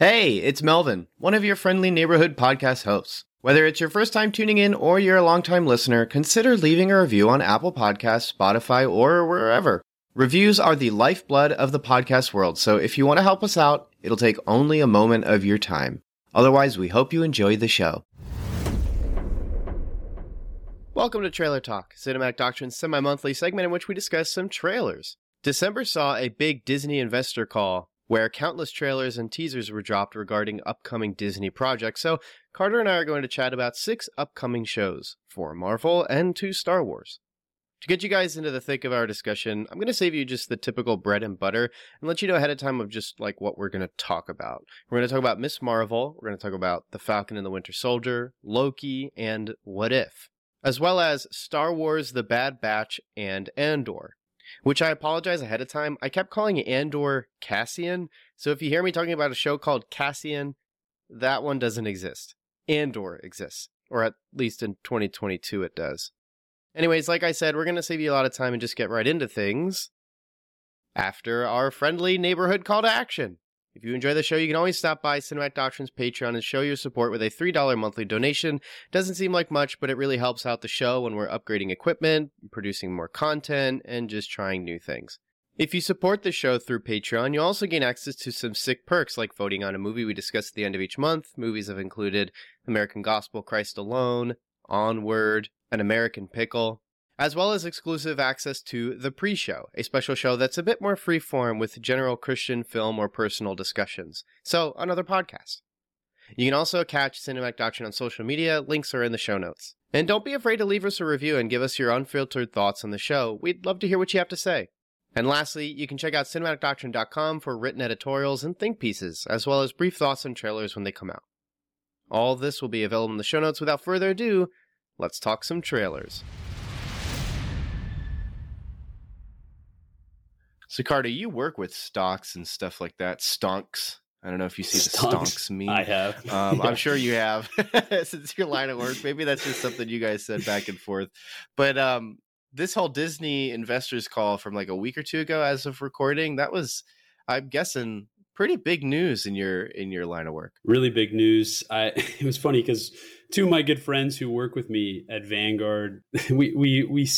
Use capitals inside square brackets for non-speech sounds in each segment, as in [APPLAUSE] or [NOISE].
Hey, it's Melvin, one of your friendly neighborhood podcast hosts. Whether it's your first time tuning in or you're a longtime listener, consider leaving a review on Apple Podcasts, Spotify, or wherever. Reviews are the lifeblood of the podcast world, so if you want to help us out, it'll take only a moment of your time. Otherwise, we hope you enjoy the show. Welcome to Trailer Talk, Cinematic Doctrine's semi monthly segment in which we discuss some trailers. December saw a big Disney investor call where countless trailers and teasers were dropped regarding upcoming Disney projects. So, Carter and I are going to chat about six upcoming shows for Marvel and two Star Wars. To get you guys into the thick of our discussion, I'm going to save you just the typical bread and butter and let you know ahead of time of just like what we're going to talk about. We're going to talk about Miss Marvel, we're going to talk about The Falcon and the Winter Soldier, Loki, and What If, as well as Star Wars The Bad Batch and Andor which I apologize ahead of time. I kept calling it Andor Cassian. So if you hear me talking about a show called Cassian, that one doesn't exist. Andor exists, or at least in 2022 it does. Anyways, like I said, we're going to save you a lot of time and just get right into things after our friendly neighborhood call to action. If you enjoy the show, you can always stop by Cinematic Doctrine's Patreon and show your support with a $3 monthly donation. Doesn't seem like much, but it really helps out the show when we're upgrading equipment, producing more content, and just trying new things. If you support the show through Patreon, you also gain access to some sick perks like voting on a movie we discuss at the end of each month. Movies have included American Gospel, Christ Alone, Onward, An American Pickle, as well as exclusive access to The Pre Show, a special show that's a bit more freeform with general Christian film or personal discussions. So, another podcast. You can also catch Cinematic Doctrine on social media, links are in the show notes. And don't be afraid to leave us a review and give us your unfiltered thoughts on the show. We'd love to hear what you have to say. And lastly, you can check out cinematicdoctrine.com for written editorials and think pieces, as well as brief thoughts on trailers when they come out. All this will be available in the show notes. Without further ado, let's talk some trailers. So, Carter, you work with stocks and stuff like that. Stonks. I don't know if you see the stonks meme. I have. [LAUGHS] Um, I'm sure you have [LAUGHS] since your line of work. Maybe that's just something you guys said back and forth. But um, this whole Disney investors call from like a week or two ago, as of recording, that was, I'm guessing, pretty big news in your in your line of work. Really big news. I [LAUGHS] it was funny because two of my good friends who work with me at Vanguard, [LAUGHS] we we we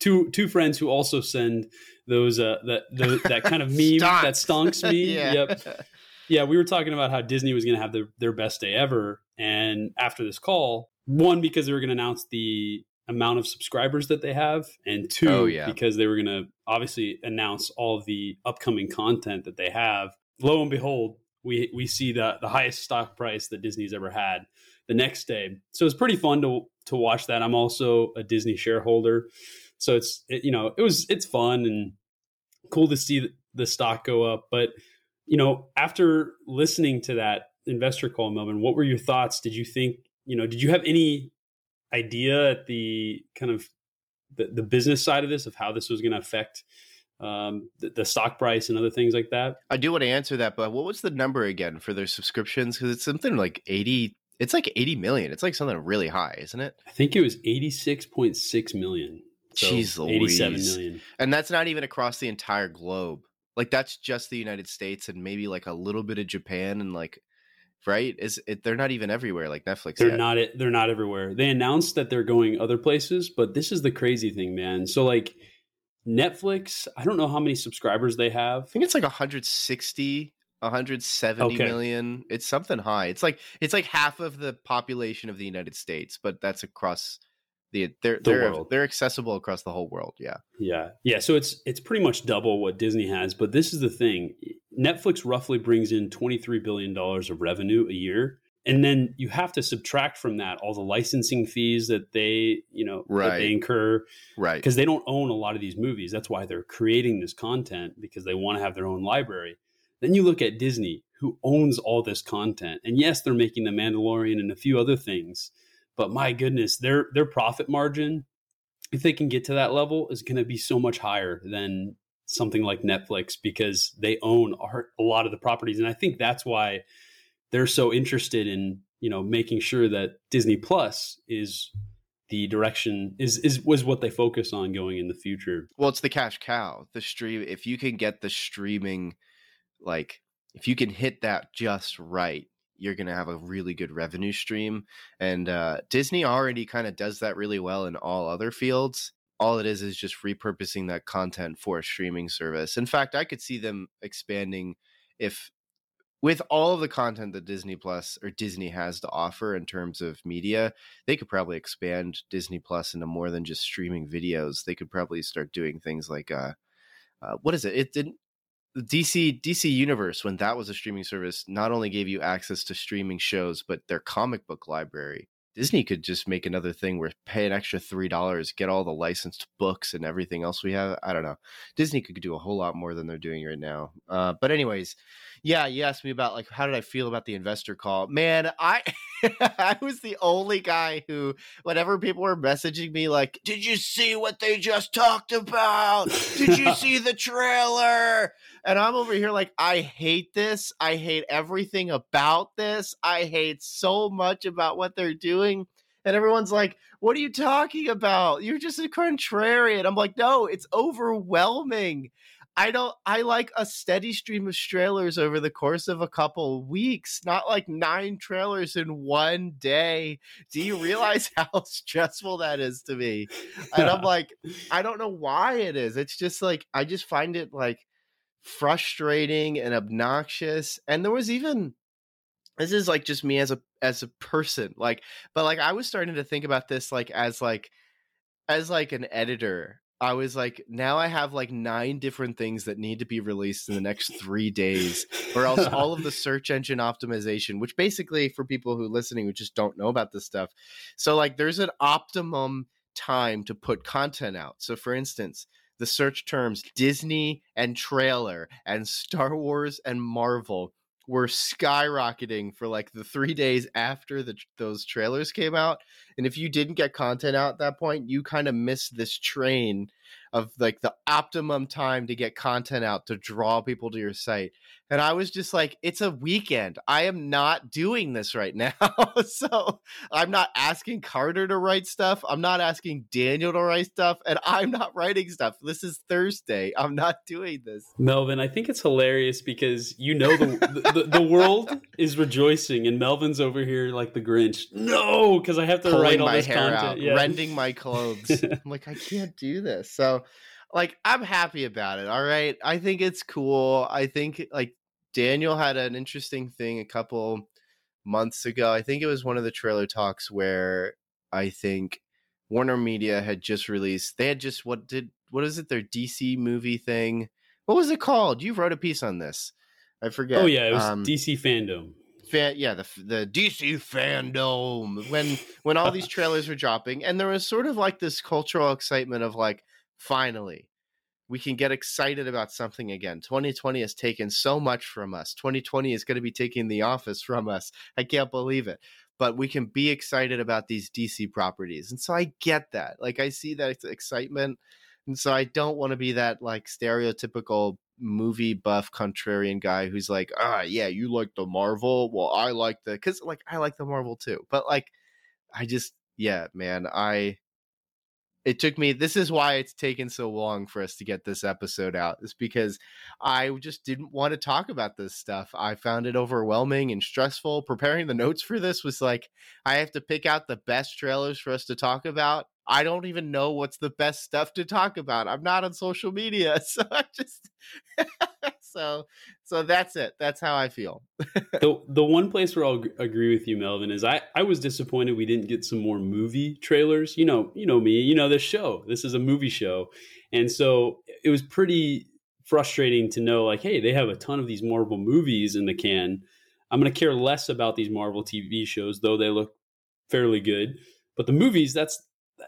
two two friends who also send those uh that the, that kind of [LAUGHS] meme that stonks me. [LAUGHS] yeah. Yep. Yeah, we were talking about how Disney was going to have their, their best day ever, and after this call, one because they were going to announce the amount of subscribers that they have, and two oh, yeah. because they were going to obviously announce all of the upcoming content that they have. Lo and behold, we we see the the highest stock price that Disney's ever had the next day. So it's pretty fun to to watch that. I'm also a Disney shareholder, so it's it, you know it was it's fun and cool to see the stock go up. But you know, after listening to that investor call, Melvin, what were your thoughts? Did you think you know? Did you have any idea at the kind of the, the business side of this of how this was going to affect um, the, the, stock price and other things like that? I do want to answer that, but what was the number again for their subscriptions? Because it's something like 80 it's like 80 million. It's like something really high, isn't it? I think it was 86.6 million. So Jeez 87 million. And that's not even across the entire globe. Like that's just the United States and maybe like a little bit of Japan and like right? Is it they're not even everywhere like Netflix. They're yet. not they're not everywhere. They announced that they're going other places, but this is the crazy thing, man. So like Netflix, I don't know how many subscribers they have. I think it's like 160 170 okay. million. It's something high. It's like it's like half of the population of the United States, but that's across the they're the they're world. they're accessible across the whole world. Yeah. Yeah. Yeah. So it's it's pretty much double what Disney has. But this is the thing. Netflix roughly brings in $23 billion of revenue a year. And then you have to subtract from that all the licensing fees that they, you know, right. that they incur. Right. Because they don't own a lot of these movies. That's why they're creating this content because they want to have their own library. Then you look at Disney, who owns all this content. And yes, they're making The Mandalorian and a few other things, but my goodness, their their profit margin, if they can get to that level, is going to be so much higher than something like Netflix because they own a lot of the properties. And I think that's why they're so interested in, you know, making sure that Disney Plus is the direction is is was what they focus on going in the future. Well, it's the cash cow. The stream if you can get the streaming like if you can hit that just right, you're going to have a really good revenue stream. And uh, Disney already kind of does that really well in all other fields. All it is is just repurposing that content for a streaming service. In fact, I could see them expanding if with all of the content that Disney Plus or Disney has to offer in terms of media, they could probably expand Disney Plus into more than just streaming videos. They could probably start doing things like uh, uh what is it? It didn't DC DC Universe when that was a streaming service not only gave you access to streaming shows but their comic book library. Disney could just make another thing where pay an extra three dollars, get all the licensed books and everything else we have. I don't know. Disney could do a whole lot more than they're doing right now. Uh, but anyways, yeah, you asked me about like how did I feel about the investor call? Man, I [LAUGHS] I was the only guy who, whenever people were messaging me like, "Did you see what they just talked about? Did you [LAUGHS] see the trailer?" And I'm over here like, I hate this. I hate everything about this. I hate so much about what they're doing. And everyone's like, What are you talking about? You're just a contrarian. I'm like, No, it's overwhelming. I don't I like a steady stream of trailers over the course of a couple of weeks, not like nine trailers in one day. Do you realize [LAUGHS] how stressful that is to me? And I'm like, I don't know why it is. It's just like I just find it like frustrating and obnoxious. And there was even this is like just me as a as a person like but like i was starting to think about this like as like as like an editor i was like now i have like nine different things that need to be released in the next three days or else [LAUGHS] all of the search engine optimization which basically for people who listening who just don't know about this stuff so like there's an optimum time to put content out. So for instance the search terms Disney and trailer and Star Wars and Marvel were skyrocketing for like the three days after the, those trailers came out. And if you didn't get content out at that point, you kind of missed this train of like the optimum time to get content out to draw people to your site. And I was just like, it's a weekend. I am not doing this right now. [LAUGHS] so I'm not asking Carter to write stuff. I'm not asking Daniel to write stuff. And I'm not writing stuff. This is Thursday. I'm not doing this. Melvin, I think it's hilarious because you know the, the, the, world [LAUGHS] is rejoicing and Melvin's over here like the Grinch. No, because I have to Pulling write all my this hair content. out, Yeah. rending my clothes. [LAUGHS] I'm like, I can't do this. So like I'm happy about it. All right. I think it's cool. I think like Daniel had an interesting thing a couple months ago. I think it was one of the trailer talks where I think Warner Media had just released they had just what did what is it their DC movie thing? What was it called? You wrote a piece on this. I forget. Oh yeah, it was Um, DC fandom. fan, yeah, the the DC fandom when when all these trailers were dropping, and there was sort of like this cultural excitement of like, finally, we can get excited about something again. 2020 has taken so much from us. 2020 is going to be taking The Office from us. I can't believe it. But we can be excited about these DC properties, and so I get that. Like I see that excitement, and so I don't want to be that like stereotypical movie buff contrarian guy who's like, ah, yeah, you like the Marvel. Well, I like the because like I like the Marvel too, but like I just yeah, man, I it took me this is why it's taken so long for us to get this episode out is because i just didn't want to talk about this stuff. I found it overwhelming and stressful. Preparing the notes for this was like i have to pick out the best trailers for us to talk about. I don't even know what's the best stuff to talk about. I'm not on social media [LAUGHS] so i just [LAUGHS] so so that's it that's how i feel [LAUGHS] the the one place where I'll agree with you, Melvin, is I I was disappointed we didn't get some more movie trailers. You know, you know me. You know this show. This is a movie show, and so it was pretty frustrating to know like, hey, they have a ton of these Marvel movies in the can. I'm going to care less about these Marvel TV shows, though they look fairly good. But the movies, that's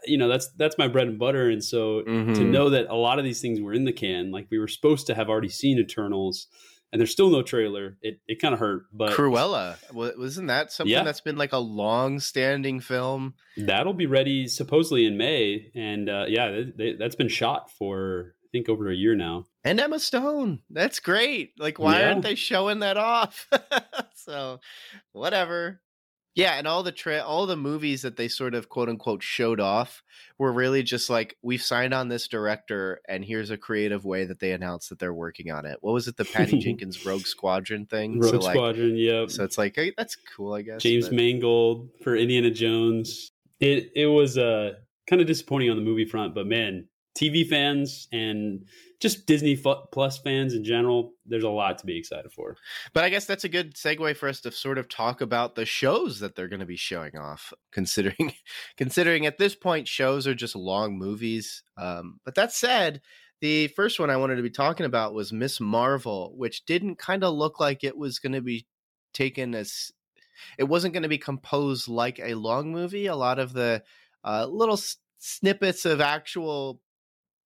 you know that's that's my bread and butter. And so to Mhm. know that a lot of these things were in the can, like we were supposed to have already seen Eternals, and there's still no trailer. It it kind of hurt, but cruella wasn't that something Yeah. that's been like a long standing film that'll be ready supposedly in May. And uh, yeah, they, they, that's been shot for I think over a year now. and Emma Stone. That's great. Like, why Yeah. aren't they showing that off? [LAUGHS] so, whatever. Yeah, and all the tra- all the movies that they sort of quote unquote showed off were really just like we've signed on this director and here's a creative way that they announced that they're working on it. What was it the Patty [LAUGHS] Jenkins Rogue Squadron thing? Rogue so like, Squadron, yep. So it's like hey, that's cool, I guess. James but... Mangold for Indiana Jones. It it was uh kind of disappointing on the movie front, but man, TV fans and just Disney Plus fans in general, there's a lot to be excited for. But I guess that's a good segue for us to sort of talk about the shows that they're going to be showing off. [LAUGHS] Considering, considering at this point, shows are just long movies. Um, but that said, the first one I wanted to be talking about was Miss Marvel, which didn't kind of look like it was going to be taken as it wasn't going to be composed like a long movie. A lot of the uh, little s- snippets of actual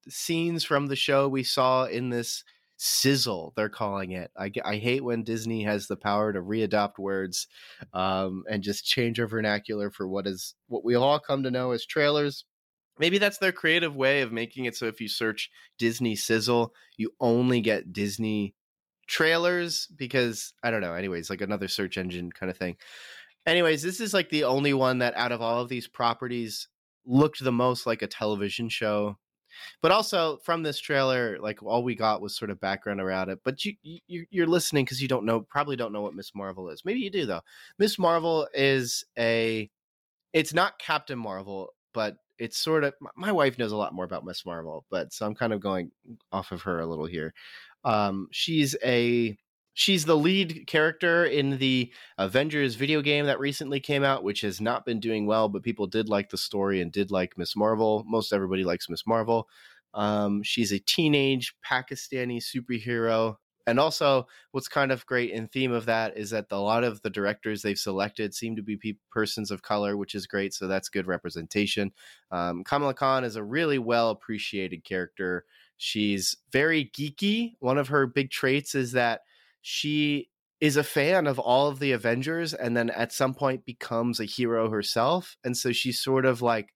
scenes from the show we saw in this sizzle they're calling it. I, I hate when disney has the power to readopt words um, and just change our vernacular for what is what we all come to know as trailers. Maybe that's their creative way of making it so if you search disney sizzle you only get disney trailers because i don't know anyways like another search engine kind of thing. Anyways this is like the only one that out of all of these properties looked the most like a television show but also from this trailer like all we got was sort of background around it but you, you you're listening because you don't know probably don't know what miss marvel is. Maybe you do though. Miss marvel is a it's not captain marvel but it's sort of my wife knows a lot more about miss marvel but so i'm kind of going off of her a little here. Um she's a she's the lead character in the Avengers video game that recently came out, which has not been doing well, but people did like the story and did like Miss Marvel. Most everybody likes Miss Marvel. Um, she's a teenage Pakistani superhero. And also, what's kind of great in theme of that is that a lot of the directors they've selected seem to be pe- persons of color, which is great. So that's good representation. Um, Kamala Khan is a really well appreciated character. She's very geeky. One of her big traits is that she is a fan of all of the Avengers and then at some point becomes a hero herself. And so she's sort of like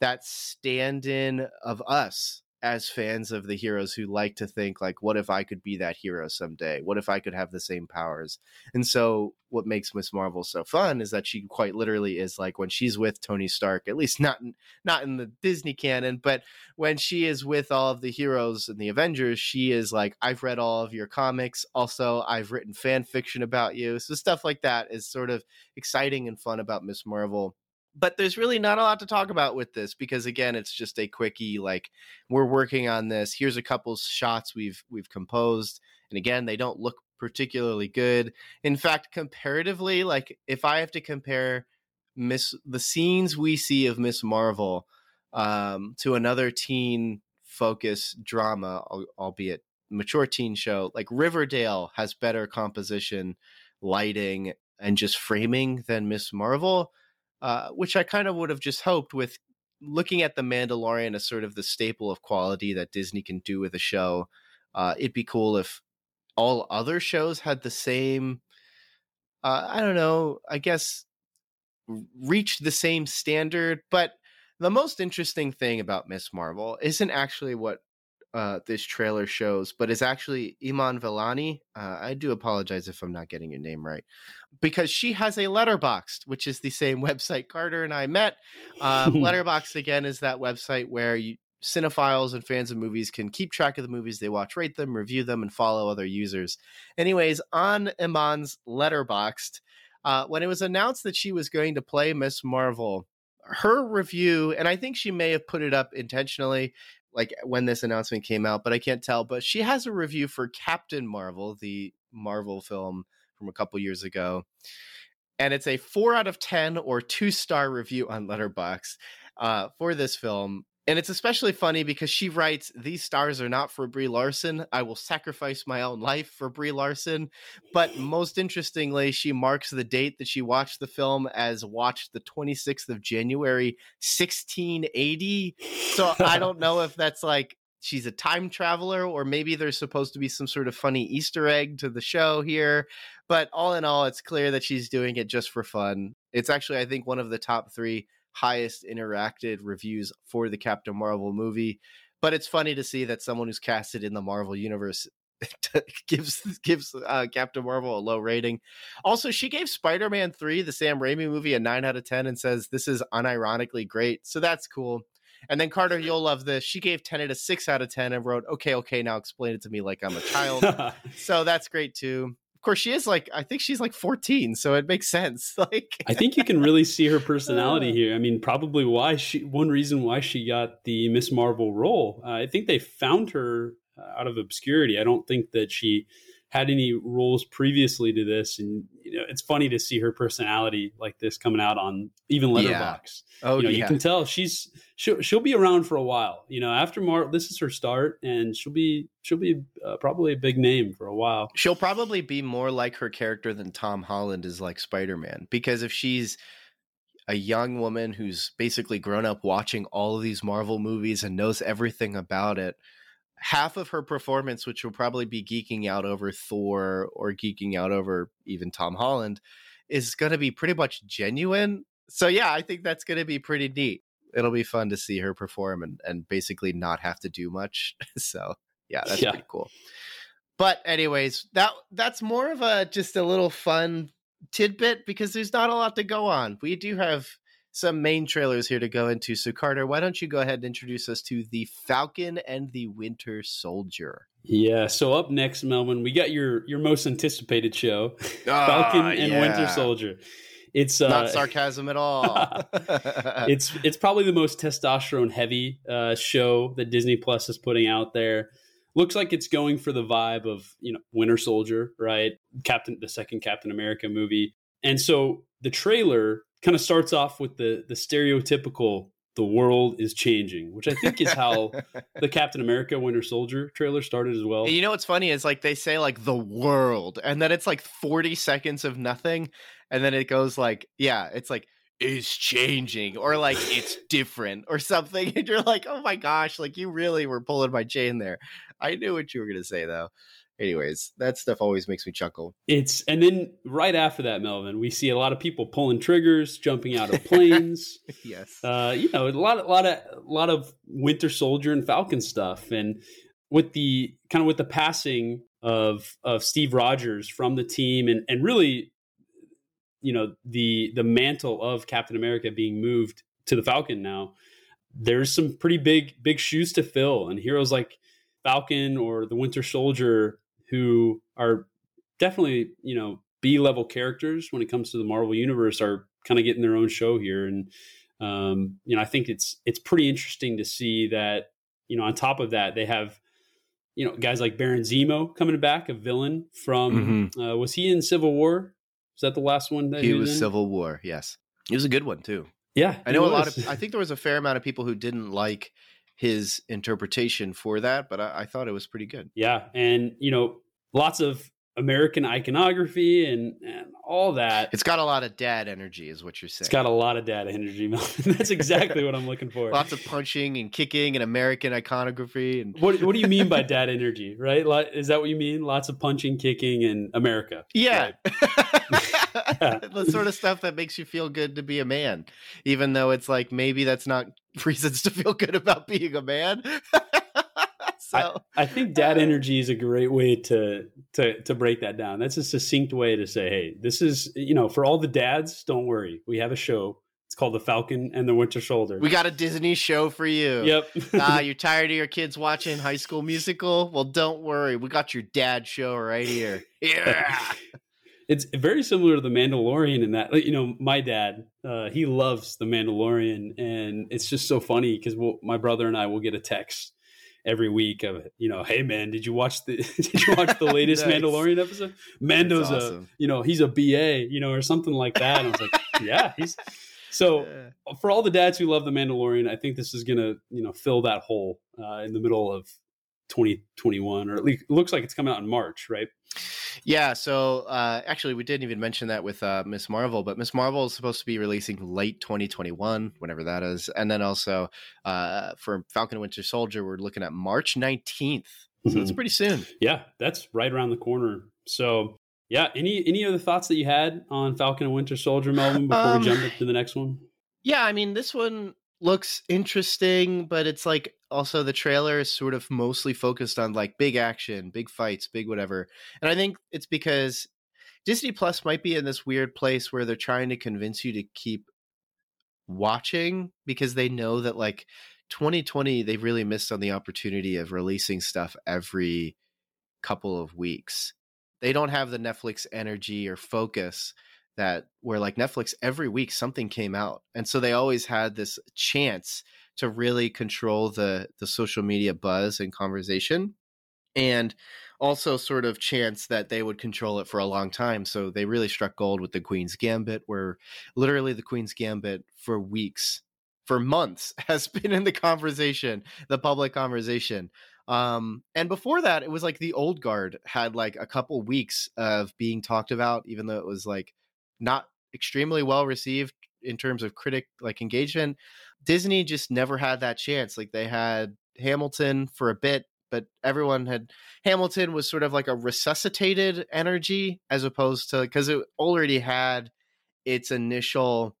that stand in of us as fans of the heroes who like to think like what if i could be that hero someday? What if i could have the same powers? And so what makes miss marvel so fun is that she quite literally is like when she's with tony stark at least not not in the disney canon but when she is with all of the heroes in the avengers she is like i've read all of your comics. Also i've written fan fiction about you. So stuff like that is sort of exciting and fun about miss marvel but there's really not a lot to talk about with this because again it's just a quickie like we're working on this here's a couple shots we've we've composed and again they don't look particularly good. In fact comparatively like if i have to compare miss the scenes we see of miss marvel um, to another teen focus drama albeit mature teen show like riverdale has better composition lighting and just framing than miss marvel uh, which I kind of would have just hoped with looking at the Mandalorian as sort of the staple of quality that Disney can do with a show. Uh, it'd be cool if all other shows had the same. Uh, I don't know. I guess reach the same standard, but the most interesting thing about Miss Marvel isn't actually what uh, this trailer shows, but is actually Iman Vellani. Uh, I do apologize if I'm not getting your name right, because she has a Letterboxd, which is the same [LAUGHS] website Carter and I met. Um, [LAUGHS] Letterboxd again is that website where you cinephiles and fans of movies can keep track of the movies they watch, rate them, review them, and follow other users. Anyways, on Iman's Letterboxd, uh, when it was announced that she was going to play Miss Marvel, her review, and I think she may have put it up intentionally, like when this announcement came out, but I can't tell. But she has a review for Captain Marvel, the Marvel film from a couple years ago. And it's a four out of 10 or two star review on Letterboxd uh, for this film. And it's especially funny because she writes, These stars are not for Brie Larson. I will sacrifice my own life for Brie Larson. But [LAUGHS] most interestingly, she marks the date that she watched the film as watched the 26th of January, 1680. So I don't know if that's like she's a time traveler or maybe there's supposed to be some sort of funny Easter egg to the show here. But all in all, it's clear that she's doing it just for fun. It's actually, I think, one of the top three highest interacted reviews for the Captain Marvel movie. But it's funny to see that someone who's casted in the Marvel universe [LAUGHS] gives gives uh, Captain Marvel a low rating. Also, she gave Spider Man three, the Sam Raimi movie, a nine out of ten, and says this is unironically great. So that's cool. And then Carter, you'll love this. She gave Tenet a six out of ten and wrote, "Okay, okay, now explain it to me like I'm a child." [LAUGHS] so that's great too. Of course, she is like I think she's like 14, so it makes sense. [LAUGHS] Like I think you can really see her personality here. I mean, probably why she one reason why she got the Miss Marvel role. Uh, I think they found her uh, out of obscurity. I don't think that she had any roles previously to this. And you know it's funny to see her personality like this coming out on even Letterboxd yeah. oh you know yeah. you can tell she's she'll, she'll be around for a while. You know after mark this is her start and she'll be she'll be uh, probably a big name for a while. She'll probably be more like her character than tom holland is like spider-man. Because if she's a young woman who's basically grown up watching all of these marvel movies and knows everything about it half of her performance, which will probably be geeking out over Thor or geeking out over even Tom Holland, is going to be pretty much genuine. So, yeah, I think that's going to be pretty neat. It'll be fun to see her perform and, and basically not have to do much. [LAUGHS] so, yeah, that's yeah. pretty cool. But, anyways, that that's more of a just a little fun tidbit because there's not a lot to go on. We do have some main trailers here to go into. So, Carter, why don't you go ahead and introduce us to the Falcon and the Winter Soldier? Yeah. So up next, Melvin, we got your your most anticipated show, uh, [LAUGHS] Falcon and yeah. Winter Soldier. It's uh, not [LAUGHS] sarcasm at all. [LAUGHS] it's it's probably the most testosterone heavy uh, show that Disney Plus is putting out there. Looks like it's going for the vibe of you know Winter Soldier, right? Captain, the second Captain America movie, and so the trailer kind of starts off with the the stereotypical the world is changing, which I think is how the [LAUGHS] Captain America Winter Soldier trailer started as well. You know what's funny is like they say like the world, and then it's like 40 seconds of nothing, and then it goes like, yeah, it's like is changing or like it's [LAUGHS] different or something. [LAUGHS] And you're like, oh my gosh, like you really were pulling my chain there. I knew what you were gonna say though anyways, that stuff always makes me chuckle. It's and then right after that, Melvin, we see a lot of people pulling triggers, jumping out of planes. [LAUGHS] yes, uh, you know, a lot, a lot of, a lot of Winter Soldier and Falcon stuff, and with the kind of with the passing of of Steve Rogers from the team, and and really, you know, the the mantle of Captain America being moved to the Falcon now. There's some pretty big big shoes to fill, and heroes like Falcon or the Winter Soldier who are definitely you know B level characters when it comes to the Marvel universe are kind of getting their own show here, and um, you know I think it's it's pretty interesting to see that you know on top of that they have you know guys like Baron Zemo coming back, a villain from mm-hmm. uh, was he in Civil War? Is that the last one that he, he was, was Civil War? Yes, he was a good one too. Yeah, I know a lot of. I think there was a fair amount of people who didn't like his interpretation for that, but I, I, thought it was pretty good. Yeah, and you know, lots of American iconography and, and all that. It's got a lot of dad energy, is what you're saying. It's got a lot of dad energy, [LAUGHS] That's exactly what I'm looking for. [LAUGHS] Lots of punching and kicking and American iconography. And [LAUGHS] what What do you mean by dad energy? Right? Is that what you mean? Lots of punching, kicking, and America. Yeah. Right. the sort of stuff that makes you feel good to be a man, even though it's like maybe that's not reasons to feel good about being a man. So I, I, think [LAUGHS] dad energy is a great way to to to break that down. That's a succinct way to say, hey, this is you know, for all the dads, don't worry. We have a show. It's called The Falcon and the Winter Soldier. We got a Disney show for you. Yep. [LAUGHS] Ah, uh, [LAUGHS] you're tired of your kids watching High School Musical? Well, don't worry. We got your dad show right here. Yeah. it's very similar to the Mandalorian in that you know my dad uh, he loves the Mandalorian and it's just so funny because we'll, my brother and I will get a text every week of you know, hey man, did you watch the [LAUGHS] did you watch the [LAUGHS] latest nice. Mandalorian episode? Mando's awesome. a you know he's a BA you know or something like that. And I was like, [LAUGHS] yeah, he's so yeah. for all the dads who love the Mandalorian, I think this is gonna you know fill that hole uh, in the middle of 2021 or at least it looks like it's coming out in March, right? Yeah, so uh, actually, we didn't even mention that with uh, Miss Marvel, but Miss Marvel is supposed to be releasing late 2021, whenever that is, and then also uh, for Falcon and Winter Soldier, we're looking at March 19th, so mm-hmm. it's pretty soon. Yeah, that's right around the corner. So, yeah, any any other thoughts that you had on Falcon and Winter Soldier, Melvin, before um, we jump into the next one? Yeah, I mean, this one looks interesting, but it's like also the trailer is sort of mostly focused on like big action, big fights, big whatever. And I think it's because Disney Plus might be in this weird place where they're trying to convince you to keep watching because they know that like 2020 they've really missed on the opportunity of releasing stuff every couple of weeks. They don't have the Netflix energy or focus that where like Netflix every week something came out. And so they always had this chance to really control the the social media buzz and conversation and also sort of chance that they would control it for a long time. So they really struck gold with the Queen's Gambit where literally the Queen's Gambit for weeks for months [LAUGHS] has been in the conversation, the public conversation. Um, and before that, it was like the old guard had like a couple weeks of being talked about, even though it was like not extremely well received in terms of critic like engagement. Disney just never had that chance. Like they had Hamilton for a bit, but everyone had Hamilton was sort of like a resuscitated energy as opposed to because it already had its initial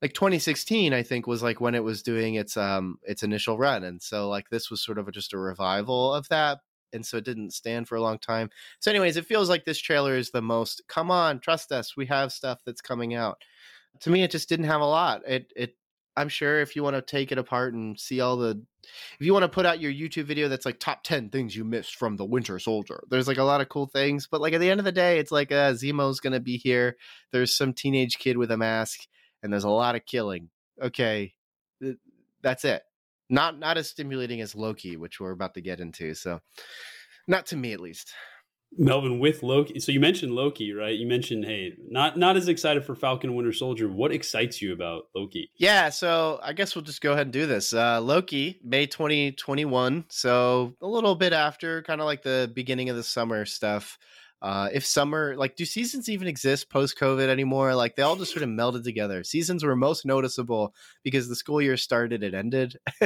like 2016 i think was like when it was doing its um its initial run and so like this was sort of just a revival of that and so it didn't stand for a long time so anyways it feels like this trailer is the most come on trust us we have stuff that's coming out to me it just didn't have a lot it it i'm sure if you want to take it apart and see all the if you want to put out your youtube video that's like top 10 things you missed from the winter soldier there's like a lot of cool things but like at the end of the day it's like uh zemo's gonna be here there's some teenage kid with a mask and there's a lot of killing. Okay, that's it. Not not as stimulating as Loki, which we're about to get into. So, not to me at least. Melvin with Loki. So you mentioned Loki, right? You mentioned hey, not not as excited for Falcon Winter Soldier. What excites you about Loki? Yeah, so I guess we'll just go ahead and do this. Uh, Loki, May 2021. So a little bit after kind of like the beginning of the summer stuff. Uh, if summer, like, do seasons even exist post COVID anymore? Like, they all just sort of melded together. Seasons were most noticeable because the school year started and ended, [LAUGHS]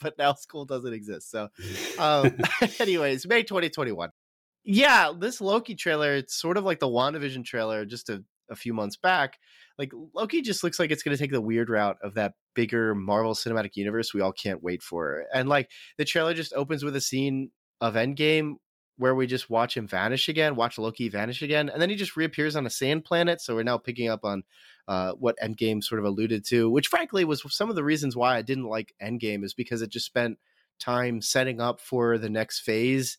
but now school doesn't exist. So, um, [LAUGHS] [LAUGHS] anyways, May 2021. Yeah, this Loki trailer, it's sort of like the WandaVision trailer just a, a few months back. Like, Loki just looks like it's going to take the weird route of that bigger Marvel Cinematic Universe we all can't wait for. And, like, the trailer just opens with a scene of Endgame where we just watch him vanish again, watch Loki vanish again, and then he just reappears on a sand planet. So we're now picking up on uh, what Endgame sort of alluded to, which frankly was some of the reasons why I didn't like Endgame is because it just spent time setting up for the next phase,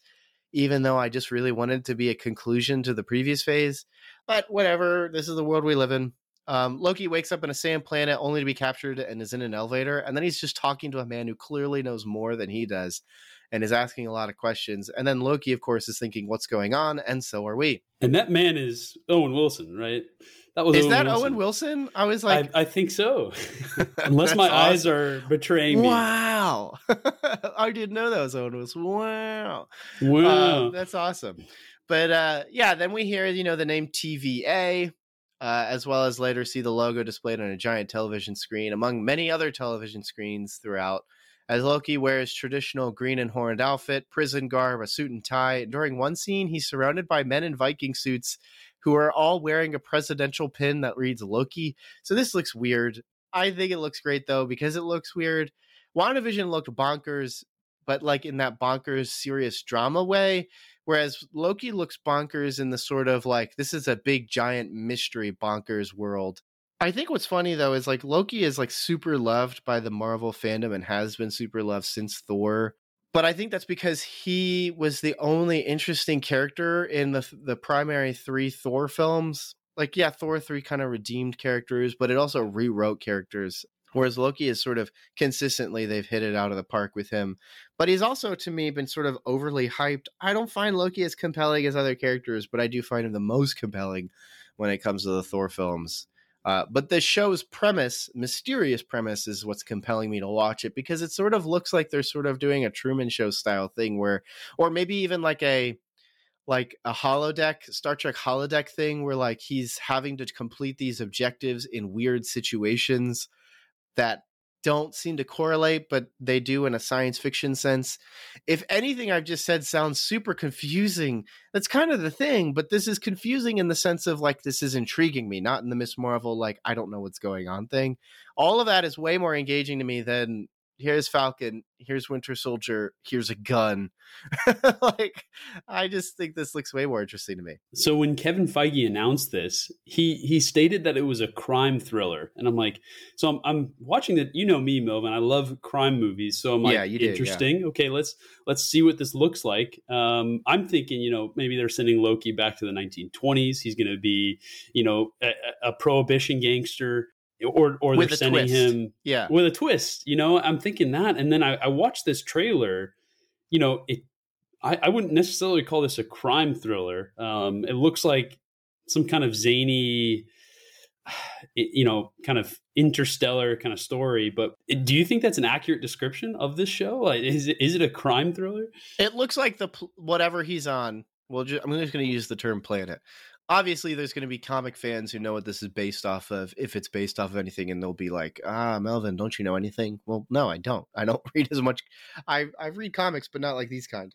even though I just really wanted to be a conclusion to the previous phase. But whatever, this is the world we live in. Um, Loki wakes up in a sand planet only to be captured and is in an elevator, and then he's just talking to a man who clearly knows more than he does and is asking a lot of questions. And then Loki, of course, is thinking, "What's going on?" And so are we. And that man is Owen Wilson, right? That was is Owen that Wilson. Owen Wilson? I was like, I, I think so, [LAUGHS] unless my awesome. eyes are betraying me. Wow, [LAUGHS] I didn't know that was Owen Wilson. Wow, wow, uh, that's awesome. But uh, yeah, then we hear you know the name TVA. Uh, as well as later see the logo displayed on a giant television screen among many other television screens throughout as Loki wears traditional green and horned outfit, prison garb, a suit and tie. During one scene, he's surrounded by men in Viking suits who are all wearing a presidential pin that reads Loki. So this looks weird. I think it looks great though because it looks weird. WandaVision looked bonkers, but like in that bonkers serious drama way. Whereas Loki looks bonkers in the sort of like this is a big giant mystery bonkers world. I think what's funny though is like Loki is like super loved by the Marvel fandom and has been super loved since Thor. But I think that's because he was the only interesting character in the the primary three Thor films. Like, yeah, Thor three kind of redeemed characters, but it also rewrote characters. Whereas Loki is sort of consistently they've hit it out of the park with him. But he's also to me been sort of overly hyped. I don't find Loki as compelling as other characters, but I do find him the most compelling when it comes to the Thor films. Uh, but the show's premise, mysterious premise, is what's compelling me to watch it because it sort of looks like they're sort of doing a Truman Show style thing where, or maybe even like a like a holodeck star trek holodeck thing where like he's having to complete these objectives in weird situations that don't seem to correlate, but they do in a science fiction sense. If anything I've just said sounds super confusing, that's kind of the thing, but this is confusing in the sense of like this is intriguing me, not in the Miss Marvel, like I don't know what's going on thing. All of that is way more engaging to me than here's Falcon, here's Winter Soldier, here's a gun. [LAUGHS] like, I just think this looks way more interesting to me. So when Kevin Feige announced this, he he stated that it was a crime thriller, and I'm like, so I'm, I'm watching that. You know me, Melvin. I love crime movies, so I'm like, yeah, you did, interesting. yeah. Okay, let's let's see what this looks like. Um, I'm thinking, you know, maybe they're sending Loki back to the 1920s. He's going to be, you know, a, a prohibition gangster or or they're sending twist. him yeah. with a twist you know? I'm thinking that and then i, I watched this trailer you know it I, I wouldn't necessarily call this a crime thriller. Um it looks like some kind of zany [SIGHS] you know kind of interstellar kind of story but do you think that's an accurate description of this show? Like, is it is it a crime thriller? It looks like the whatever he's on well just, i'm just going to use the term planet obviously there's going to be comic fans who know what this is based off of if it's based off of anything and they'll be like ah melvin don't you know anything? Well no i don't. I don't [LAUGHS] read as much i i read comics but not like these kind.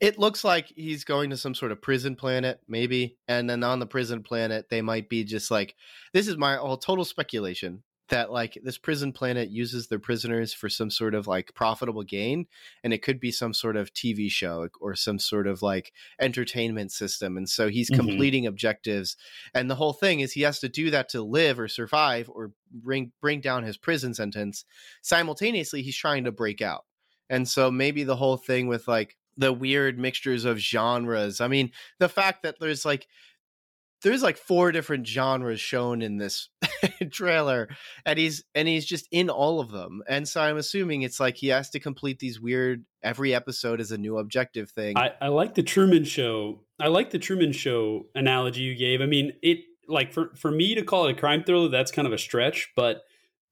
It looks like he's going to some sort of prison planet maybe and then on the prison planet they might be just like this is my all total speculation that like this prison planet uses their prisoners for some sort of like profitable gain and it could be some sort of tv show or some sort of like entertainment system and so he's mm-hmm. completing objectives and the whole thing is he has to do that to live or survive or bring bring down his prison sentence simultaneously he's trying to break out and so maybe the whole thing with like the weird mixtures of genres i mean the fact that there's like there's like four different genres shown in this [LAUGHS] trailer and he's and he's just in all of them and so i'm assuming it's like he has to complete these weird every episode is a new objective thing i, I like the truman show i like the truman show analogy you gave i mean it like for for me to call it a crime thriller that's kind of a stretch but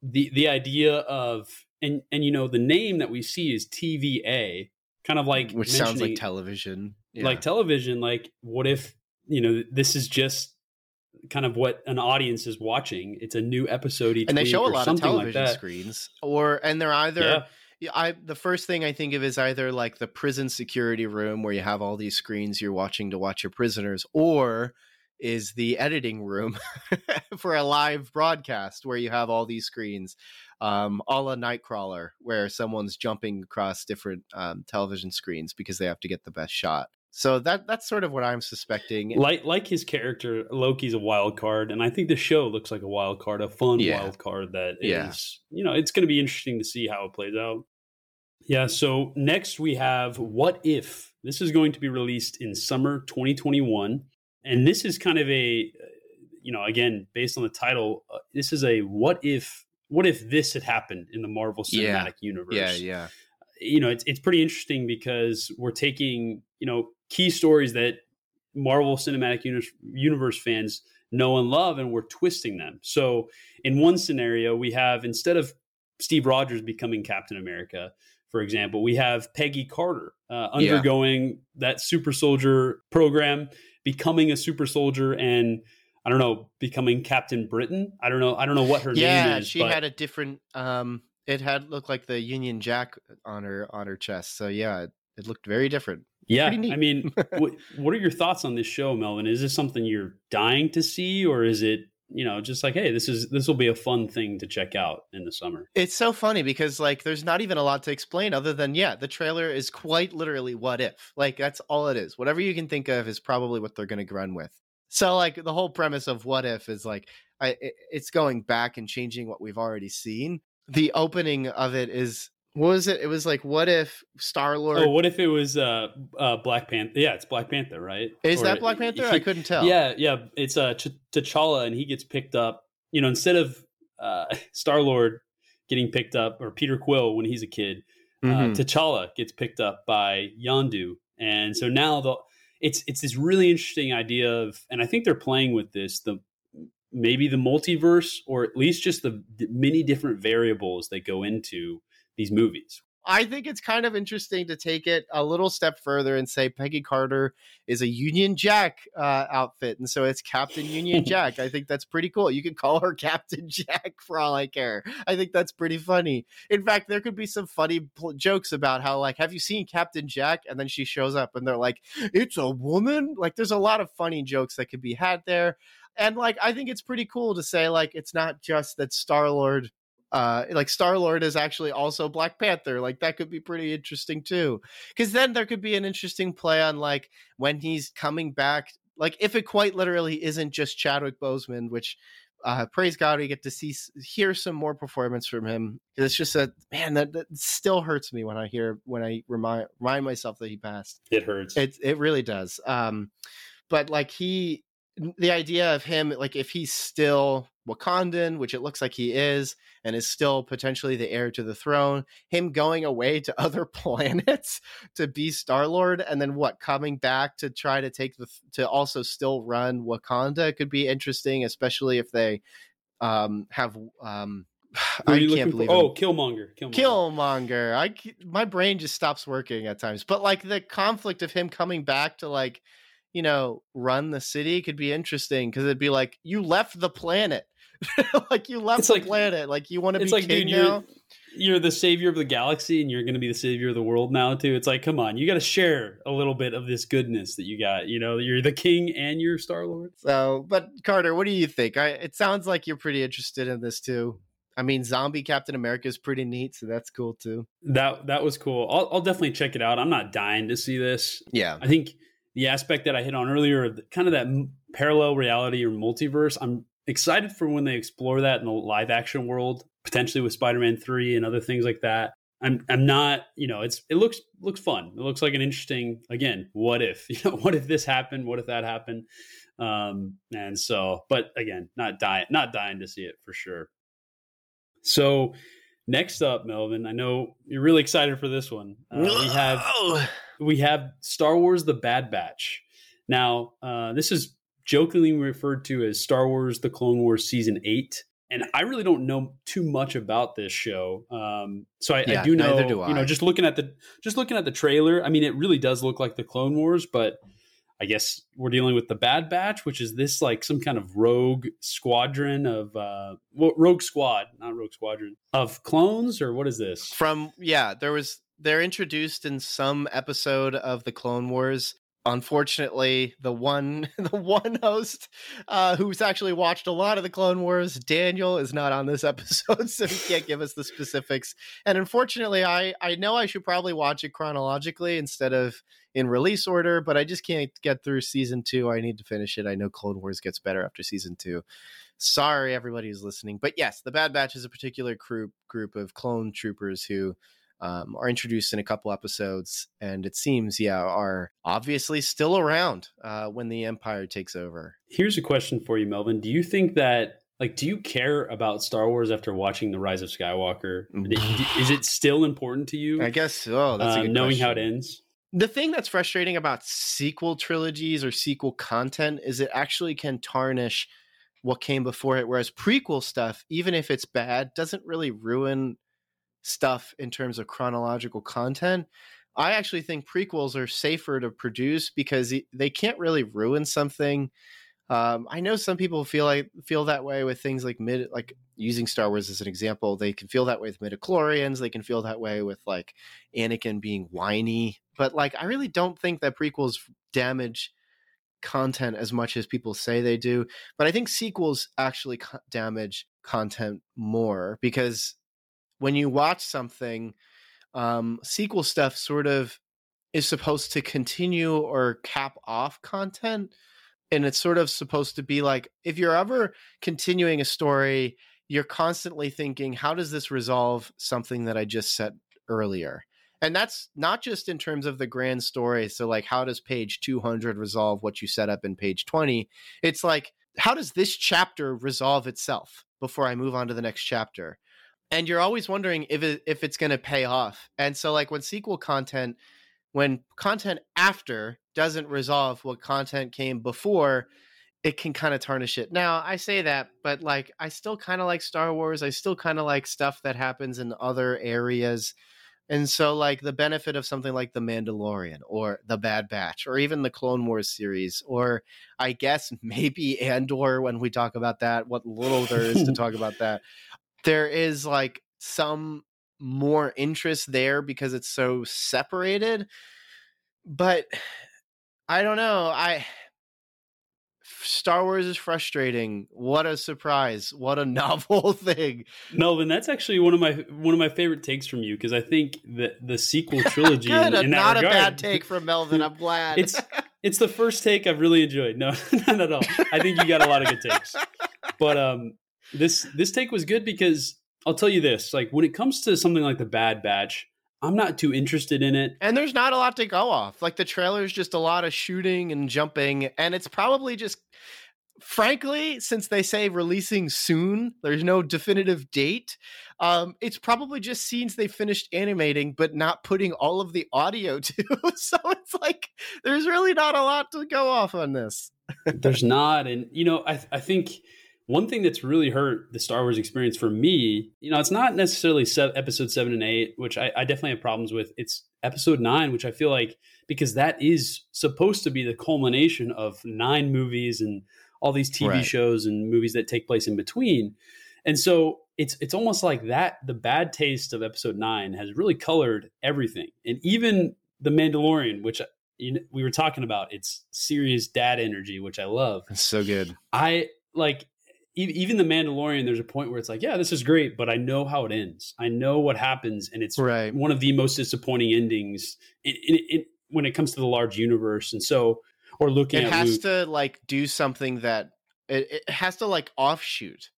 the the idea of and and you know the name that we see is tva kind of like which sounds like television yeah. like television like what if you know this is just kind of what an audience is watching. It's a new episode each and they show a lot of television like screens, or and they're either. Yeah. I the first thing I think of is either like the prison security room where you have all these screens you're watching to watch your prisoners, or is the editing room [LAUGHS] for a live broadcast where you have all these screens, um, a la Nightcrawler, where someone's jumping across different um, television screens because they have to get the best shot. So that that's sort of what I'm suspecting. Like like his character, Loki's a wild card, and I think the show looks like a wild card, a fun yeah. wild card that yeah. is, you know, it's going to be interesting to see how it plays out. Yeah. So next we have What If. This is going to be released in summer 2021, and this is kind of a, you know, again based on the title, uh, this is a what if what if this had happened in the Marvel Cinematic yeah. Universe? Yeah, yeah. You know, it's it's pretty interesting because we're taking you know key stories that Marvel Cinematic Universe fans know and love, and we're twisting them. So, in one scenario, we have instead of Steve Rogers becoming Captain America, for example, we have Peggy Carter uh, undergoing yeah. that super soldier program, becoming a super soldier, and I don't know, becoming Captain Britain. I don't know. I don't know what her yeah, name is. Yeah, she but... had a different. Um, it had looked like the Union Jack on her on her chest. So yeah, it, it looked very different. Yeah, I mean, [LAUGHS] what, what are your thoughts on this show, Melvin? Is this something you're dying to see, or is it you know just like hey this is this will be a fun thing to check out in the summer it's so funny because like there's not even a lot to explain other than yeah the trailer is quite literally what if like that's all it is whatever you can think of is probably what they're going to run with so like the whole premise of what if is like I, it's going back and changing what we've already seen the opening of it is what was it? It was like, what if Star Lord? Oh, what if it was uh, uh, Black Panther? Yeah, it's Black Panther, right? Is or that Black Panther? He, I couldn't tell. Yeah, yeah, it's uh, Ch- T'Challa, and he gets picked up. You know, instead of uh, [LAUGHS] Star Lord getting picked up, or Peter Quill when he's a kid, uh, mm-hmm. uh, T'Challa gets picked up by Yondu, and so now the it's it's this really interesting idea of, and I think they're playing with this the maybe the multiverse, or at least just the many different variables that go into these movies. I think it's kind of interesting to take it a little step further and say Peggy Carter is a Union Jack uh, outfit, and so it's Captain Union [LAUGHS] Jack. I think that's pretty cool. You could call her [LAUGHS] Captain Jack for all I care. I think that's pretty funny. In fact, there could be some funny pl- jokes about how like, have you seen Captain Jack? And then she shows up, and they're like, it's a woman. Like, there's a lot of funny jokes that could be had there. And like, I think it's pretty cool to say like, it's not just that Star Lord uh like star lord is actually also black panther like that could be pretty interesting too. Because then there could be an interesting play on like when he's coming back like if it quite literally isn't just chadwick boseman which uh praise god we get to see hear some more performance from him. It's just that man that, that still hurts me when i hear when i remind remind myself that he passed. It hurts. It, it really does. Um but like he the idea of him like if he's still Wakandan, which it looks like he is, and is still potentially the heir to the throne, him going away to [LAUGHS] other planets to be Star Lord, and then what coming back to try to take the to also still run Wakanda could be interesting, especially if they um have um [SIGHS] I can't believe. For? Oh, Killmonger. Killmonger. Killmonger. I my brain just stops working at times. But like the conflict of him coming back to like, you know, run the city could be interesting because it'd be like you left the planet. [LAUGHS] like you left it's the like, planet. Like you want to be like, king dude, now. You're, you're the savior of the galaxy, and you're going to be the savior of the world now too. It's like, come on, you got to share a little bit of this goodness that you got. You know, you're the king and you're Star Lord. So, but Carter, what do you think? I, it sounds like you're pretty interested in this too. I mean, zombie Captain America is pretty neat, so that's cool too. That that was cool. I'll, I'll definitely check it out. I'm not dying to see this. Yeah, I think the aspect that I hit on earlier, kind of that parallel reality or multiverse, I'm excited for when they explore that in the live action world, potentially with Spider-Man 3 and other things like that. I'm I'm not, you know, it's it looks looks fun. It looks like an interesting again, what if? [LAUGHS] You know, what if this happened? What if that happened? Um and so, but again, not dying not dying to see it for sure. So, next up, Melvin, I know you're really excited for this one. Uh, we have we have Star Wars the Bad Batch. Now, uh, this is jokingly referred to as Star Wars: The Clone Wars Season Eight. And I really don't know too much about this show, um, so I, yeah, I do know. Do I. You know, just looking at the just looking at the trailer, I mean, it really does look like the Clone Wars, but I guess we're dealing with the Bad Batch, which is this like some kind of rogue squadron of uh, well, rogue squad, not rogue squadron of clones, or what is this? From yeah, there was they're introduced in some episode of the Clone Wars unfortunately the one [LAUGHS] the one host uh, who's actually watched a lot of the clone wars daniel is not on this [LAUGHS] episode so he can't give us the specifics. And unfortunately i i know i should probably watch it chronologically instead of in release order but i just can't get through season two. I need to finish it. I know clone wars gets better after season two. Sorry everybody who's listening. But yes the bad batch is a particular group group of clone troopers who um, are introduced in a couple episodes, and it seems, yeah, are obviously still around uh, when the Empire takes over. Here's a question for you, Melvin. Do you think that, like, do you care about Star Wars after watching The Rise of Skywalker? Is it still important to you? I guess so. That's uh, knowing question. how it ends. The thing that's frustrating about sequel trilogies or sequel content is it actually can tarnish what came before it, whereas prequel stuff, even if it's bad, doesn't really ruin stuff in terms of chronological content. I actually think prequels are safer to produce because they can't really ruin something. Um, I know some people feel like feel that way with things like mid, like using Star Wars as an example. They can feel that way with midichlorians. They can feel that way with like Anakin being whiny. But like, I really don't think that prequels damage content as much as people say they do. But I think sequels actually damage content more because when you watch something, um, sequel stuff sort of is supposed to continue or cap off content. And it's sort of supposed to be like if you're ever continuing a story, you're constantly thinking, how does this resolve something that I just said earlier? And that's not just in terms of the grand story. So, like, how does page 200 resolve what you set up in page 20? It's like, how does this chapter resolve itself before I move on to the next chapter? And you're always wondering if it, if it's going to pay off. And so like when sequel content when content after doesn't resolve what content came before, it can kind of tarnish it. Now, I say that, but like I still kind of like Star Wars. I still kind of like stuff that happens in other areas. And so, like, the benefit of something like The Mandalorian or The Bad Batch or even the Clone Wars series, or I guess [LAUGHS] maybe Andor when we talk about that, what little there is to [LAUGHS] talk about that, there is like some more interest there because it's so separated. But I don't know. I Star Wars is frustrating. What a surprise! What a [LAUGHS] novel thing. Melvin, that's actually one of my one of my favorite takes from you because I think that the sequel [LAUGHS] trilogy Good, in, in that not a regard, bad take from Melvin. [LAUGHS] I'm glad. It's it's the first take I've really enjoyed. No, not at all. I think you got a lot of good takes, but um, this this take was good because I'll tell you this: like when it comes to something like the Bad Batch, I'm not too interested in it. and there's not a lot to go off. Like the trailer's just a lot of shooting and jumping, and it's probably just frankly, since they say releasing soon, there's no definitive date. Um, it's probably just scenes they finished animating, but not putting all of the audio [LAUGHS] to. so it's like there's really not a lot to go off on this. There's not, and you know, I I think one thing that's really hurt the Star Wars experience for me, you know, it's not necessarily episode seven and eight, which I, I definitely have problems with. It's episode nine, which I feel like because that is supposed to be the culmination of nine movies and all these TV Right. shows and movies that take place in between. And so it's it's almost like that the bad taste of episode 9 has really colored everything. And even The Mandalorian, which you know, we were talking about, it's serious dad energy, which I love. It's so good. I like even The Mandalorian there's a point where it's like, yeah, this is great, but I know how it ends. I know what happens and it's Right. one of the most disappointing endings in, in, in, when it comes to the large universe. And so or looking It has Luke, to like do something that it, it has to like offshoot.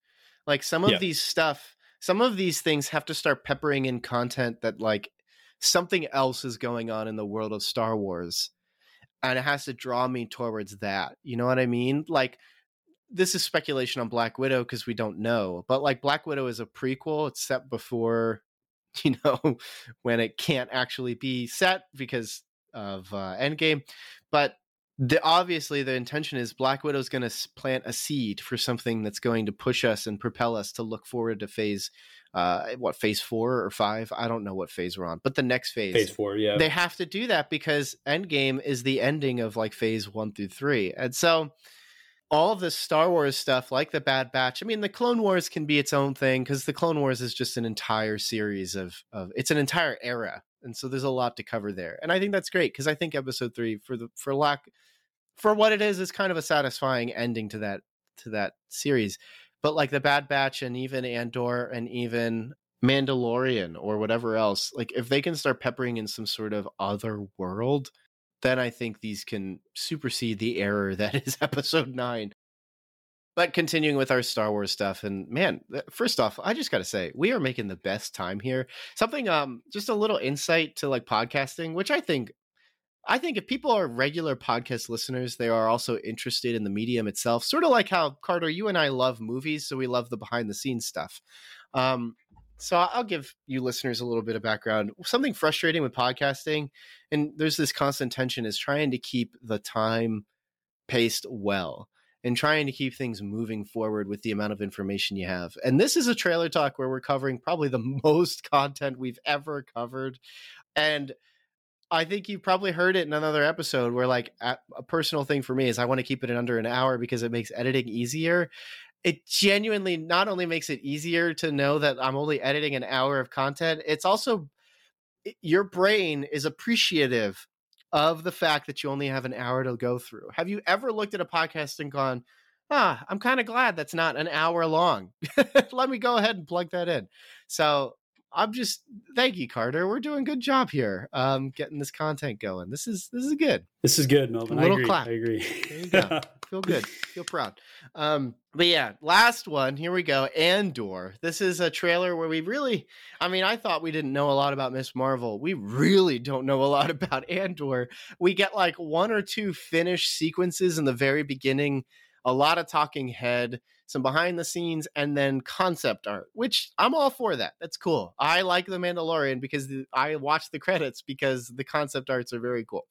Like some of Yeah. these stuff, some of these things have to start peppering in content that like something else is going on in the world of Star Wars. And it has to draw me towards that. You know what I mean? Like this is speculation on Black Widow because we don't know. But like Black Widow is a prequel. It's set before, [LAUGHS] you know, when it can't actually be set because of uh, Endgame. But the obviously the intention is Black Widow's going to plant a seed for something that's going to push us and propel us to look forward to phase, uh, what phase four or five? I don't know what phase we're on, but the next phase. phase 4, yeah. They have to do that because Endgame is the ending of like phase one through three, and so all of this Star Wars stuff, like the Bad Batch. I mean, the Clone Wars can be its own thing because the Clone Wars is just an entire series of of it's an entire era, and so there's a lot to cover there. And I think that's great because I think Episode three, for the for lack for what it is, is kind of a satisfying ending to that to that series. But like the Bad Batch and even Andor and even Mandalorian or whatever else, like if they can start peppering in some sort of other world, then I think these can supersede the error that is [LAUGHS] episode nine. But continuing with our Star Wars stuff, and man, first off, I just got to say, we are making the best time here. Something, um, just a little insight to like podcasting, which I think, I think if people are regular podcast listeners, they are also interested in the medium itself. Sort of like how Carter, you and I love movies, so we love the behind the scenes stuff. Um, so I'll give you listeners a little bit of background. Something frustrating with podcasting, and there's this constant tension, is trying to keep the time paced well and trying to keep things moving forward with the amount of information you have. And this is a trailer talk where we're covering probably the [LAUGHS] most content we've ever covered. And I think you probably heard it in another episode where, like, a a personal thing for me is I want to keep it in under an hour because it makes editing easier. It genuinely not only makes it easier to know that I'm only editing an hour of content, it's also your brain is appreciative of the fact that you only have an hour to go through. Have you ever looked at a podcast and gone, ah, I'm kind of glad that's not an hour long. [LAUGHS] Let me go ahead and plug that in. So I'm just thank you, Carter. We're doing a good job here, um, getting this content going. This is this is good. This is good, Melvin. A little I agree. clap. I agree. There you go. [LAUGHS] Feel good. Feel proud. Um, but yeah, last one. Here we go. Andor. This is a trailer where we really, I mean, I thought we didn't know a lot about Miss Marvel. We really don't know a lot [LAUGHS] about Andor. We get like one or two finished sequences in the very beginning, a lot of talking head, some behind the scenes, and then concept art, which I'm all for that. That's cool. I like The Mandalorian because the, I watch the credits because the concept arts are very cool.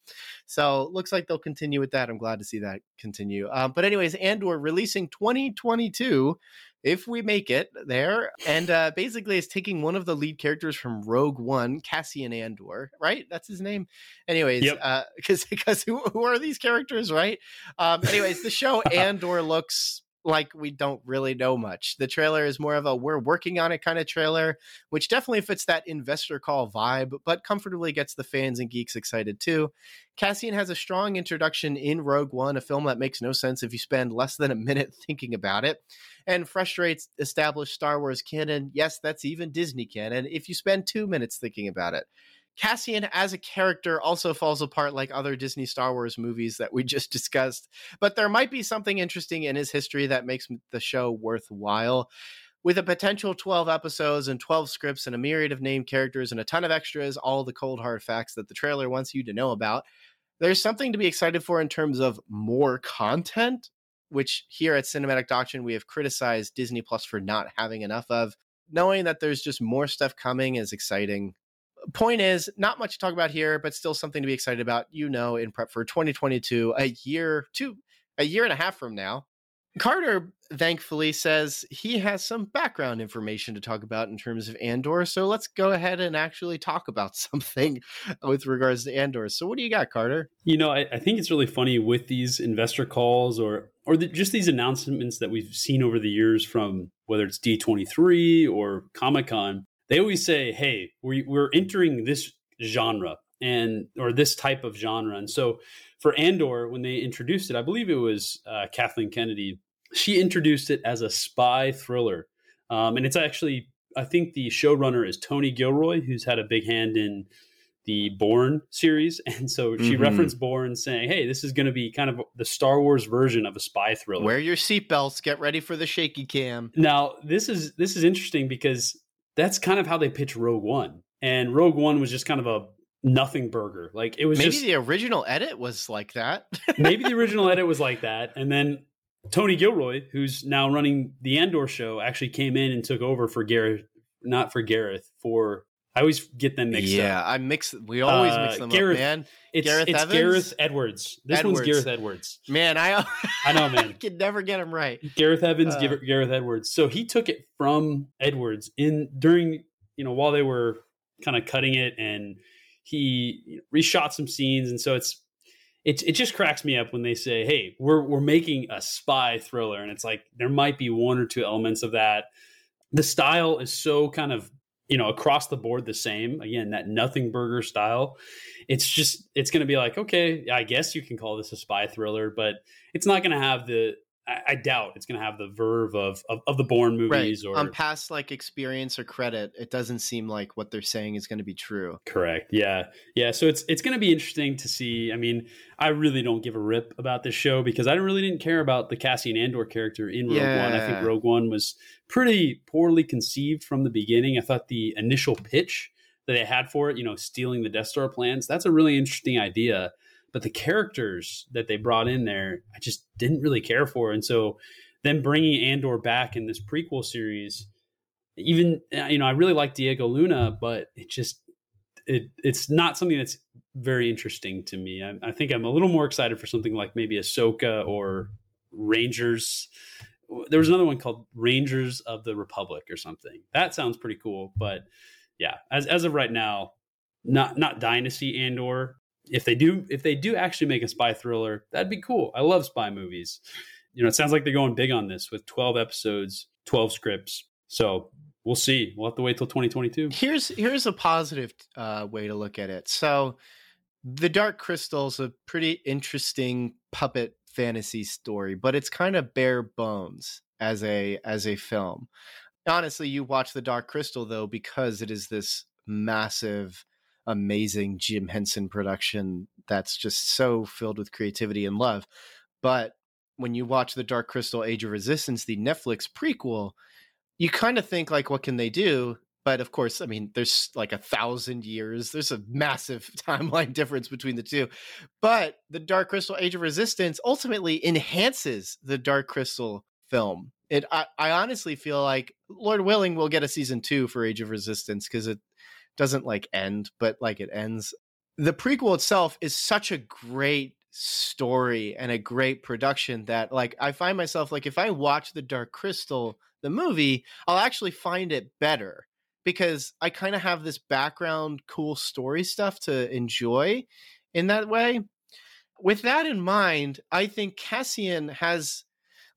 So looks like they'll continue with that. I'm glad to see that continue. Um, but anyways, Andor releasing 2022. if we make it there. And uh, basically, it's taking one of the lead characters from Rogue One, Cassian Andor, right? That's his name. Anyways, because yep. [LAUGHS] because who, who are these characters, right? Um, anyways, the show [LAUGHS] Andor looks like we don't really know much. The trailer is more of a we're working on it kind of trailer, which definitely fits that investor call vibe, but comfortably gets the fans and geeks excited too. Cassian has a strong introduction in Rogue One, a film that makes no sense if you spend less than a minute [LAUGHS] thinking about it, and frustrates established Star Wars canon. Yes, that's even Disney canon if you spend two minutes thinking about it. Cassian as a character also falls apart like other Disney Star Wars movies that we [LAUGHS] just discussed, but there might be something interesting in his history that makes the show worthwhile. With a potential 12 episodes and 12 scripts and a myriad of named characters and a ton of extras, all the cold hard facts that the trailer wants you to know about, there's something to be excited for in terms of more content, which here at Cinematic Doctrine we have criticized Disney Plus for not having enough of. Knowing that there's just more stuff coming is exciting point is not much to talk about here but still something to be excited about you know in prep for 2022 a year two a year and a half from now. Carter thankfully says he has some background information to talk about in terms of andor so let's go ahead and actually talk about [LAUGHS] something with regards to andor. So what do you got carter? You know i, I think it's really funny with these investor calls or or the, just these announcements that we've seen over the years from whether it's d23 or comic-con they always say, "Hey, we, we're entering this genre and or this type of genre." And so, for Andor, when they introduced it, I believe it was uh, Kathleen Kennedy. She introduced it as a spy thriller, um, and it's actually I think the showrunner is Tony Gilroy, who's had a big hand in the Bourne series, [LAUGHS] and so she mm-hmm. referenced Bourne, saying, "Hey, this is going to be kind of the Star Wars version of a spy thriller." Wear your seatbelts. Get ready for the shaky cam. Now, this is this is interesting because that's kind of how they pitch Rogue One. And Rogue One was just kind of a nothing burger. Like it was maybe just, the original edit was like that. [LAUGHS] maybe the original edit was like that, and then Tony Gilroy, who's now running the Andor show, actually came in and took over for Gareth, not for Gareth, for I always get them mixed yeah, up. Yeah, I mix. We always uh, mix them Gareth, up, man. It's Gareth, it's Evans? Gareth Edwards. This Edwards. one's Gareth Edwards. Man, I [LAUGHS] I know, man. I can never get him right. Gareth Evans, uh, Gareth Edwards. So he took it from Edwards in during you know while they were kind of cutting it, and he reshot some scenes, and so it's it it just cracks me up when they say, "Hey, we're we're making a spy thriller," and it's like there might be one or two elements of that. The style is so kind of you know across the board the same again that nothing burger style it's just it's going to be like okay i guess you can call this a spy thriller but it's not going to have the I, I, doubt it's going to have the verve of, of, of the Bourne movies right. or on past like experience or credit. It doesn't seem like what they're saying is going to be true. Correct. Yeah. Yeah. So it's it's going to be interesting to see. I mean, I really don't give a rip about this show because I really didn't care about the Cassian Andor character in Rogue yeah. One. I think Rogue One was pretty poorly conceived from the beginning. I thought the initial pitch that they had for it, you know, stealing the Death Star plans, that's a really interesting idea but the characters that they brought in there, I just didn't really care for. And so then bringing Andor back in this prequel series, even uh, you know, I really like Diego Luna, but it just it it's not something that's very interesting to me. I, I think I'm a little more excited for something like maybe Ahsoka or Rangers. There was another one called Rangers of the Republic or something. That sounds pretty cool, but yeah, as as of right now, not not Dynasty Andor, if they do if they do actually make a spy thriller, that'd be cool. I love spy movies. You know, it sounds like they're going big on this with 12 episodes, 12 scripts. So we'll see. We'll have to wait till 2022. Here's here's a positive uh, way to look at it. So the Dark Crystal's a pretty interesting puppet fantasy story, but it's kind of bare bones as a as a film. Honestly, you watch the Dark Crystal though because it is this massive amazing Jim Henson production that's just so filled with creativity and love. But when you watch the Dark Crystal Age of Resistance, the Netflix prequel, you kind of think like, what can they do? But of course, I mean, there's like a thousand years. There's a massive [LAUGHS] timeline difference between the two. But the Dark Crystal Age of Resistance ultimately enhances the Dark Crystal film. It, I, I honestly feel like Lord willing, we'll get a season two for Age of Resistance because it doesn't like end, but like it ends. The prequel itself is such a great story and a great production that like I find myself like if I watch The Dark Crystal, the movie, I'll actually find it better because I kind of have this background, cool story stuff to enjoy in that way. With that in mind, I think Cassian has,